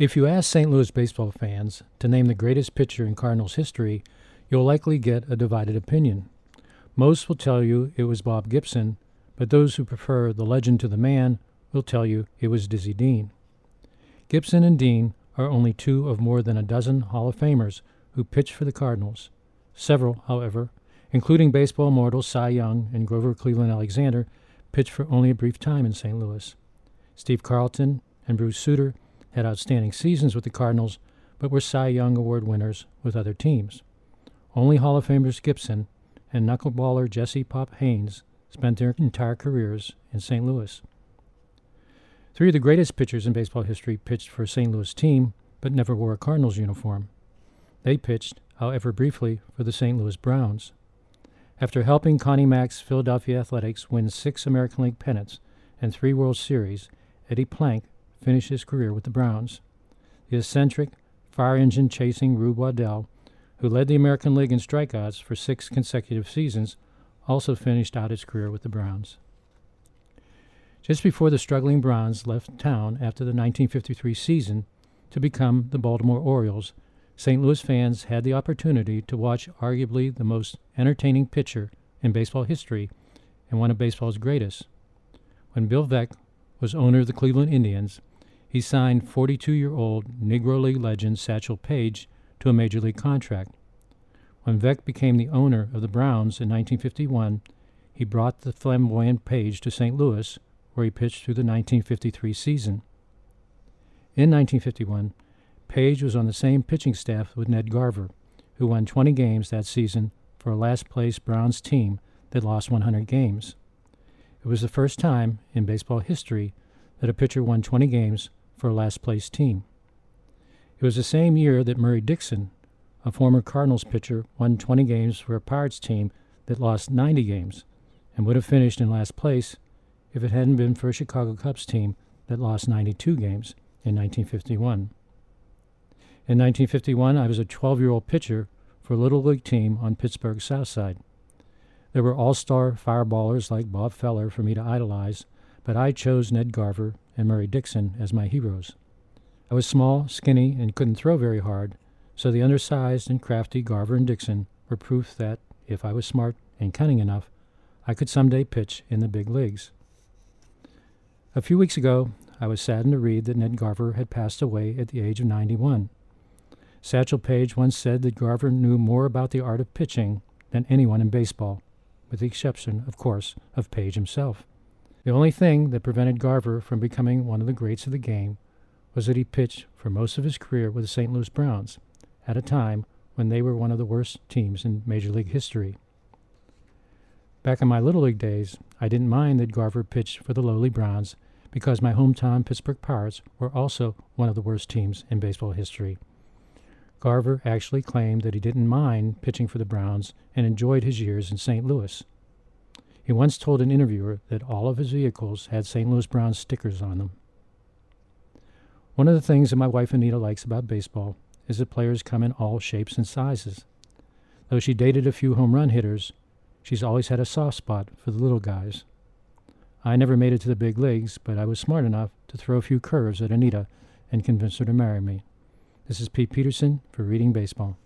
If you ask St. Louis baseball fans to name the greatest pitcher in Cardinals history, you'll likely get a divided opinion. Most will tell you it was Bob Gibson, but those who prefer the legend to the man will tell you it was Dizzy Dean. Gibson and Dean are only two of more than a dozen Hall of Famers who pitched for the Cardinals. Several, however, including baseball immortals Cy Young and Grover Cleveland Alexander, pitched for only a brief time in St. Louis. Steve Carlton and Bruce Sutter had outstanding seasons with the Cardinals, but were Cy Young Award winners with other teams. Only Hall of Famers Gibson and knuckleballer Jesse Pop Haines spent their entire careers in St. Louis. Three of the greatest pitchers in baseball history pitched for a St. Louis team, but never wore a Cardinals uniform. They pitched, however briefly, for the St. Louis Browns. After helping Connie Mack's Philadelphia Athletics win six American League pennants and three World Series, Eddie Plank finished his career with the Browns. The eccentric, fire engine chasing Rube Waddell, who led the American League in strikeouts for six consecutive seasons, also finished out his career with the Browns. Just before the struggling Browns left town after the 1953 season to become the Baltimore Orioles, St. Louis fans had the opportunity to watch arguably the most entertaining pitcher in baseball history and one of baseball's greatest. When Bill Veeck was owner of the Cleveland Indians, he signed 42 year old Negro League legend Satchel Paige to a major league contract. When Veeck became the owner of the Browns in 1951, he brought the flamboyant Paige to St. Louis, where he pitched through the 1953 season. In 1951, Paige was on the same pitching staff with Ned Garver, who won 20 games that season for a last place Browns team that lost 100 games. It was the first time in baseball history that a pitcher won 20 games for a last place team. It was the same year that Murry Dickson, a former Cardinals pitcher, won 20 games for a Pirates team that lost 90 games and would have finished in last place if it hadn't been for a Chicago Cubs team that lost 92 games in 1951. In 1951, I was a 12 year old pitcher for a Little League team on Pittsburgh's South Side. There were all star fireballers like Bob Feller for me to idolize, but I chose Ned Garver and Murry Dickson as my heroes. I was small, skinny, and couldn't throw very hard, so the undersized and crafty Garver and Dickson were proof that, if I was smart and cunning enough, I could someday pitch in the big leagues. A few weeks ago, I was saddened to read that Ned Garver had passed away at the age of 91. Satchel Paige once said that Garver knew more about the art of pitching than anyone in baseball with the exception, of course, of Paige himself. The only thing that prevented Garver from becoming one of the greats of the game was that he pitched for most of his career with the St. Louis Browns at a time when they were one of the worst teams in Major League history. Back in my Little League days, I didn't mind that Garver pitched for the lowly Browns because my hometown Pittsburgh Pirates were also one of the worst teams in baseball history. Garver actually claimed that he didn't mind pitching for the Browns and enjoyed his years in St. Louis. He once told an interviewer that all of his vehicles had St. Louis Browns stickers on them. One of the things that my wife Anita likes about baseball is that players come in all shapes and sizes. Though she dated a few home run hitters, she's always had a soft spot for the little guys. I never made it to the big leagues, but I was smart enough to throw a few curves at Anita and convince her to marry me. This is Pete Peterson for Reading Baseball.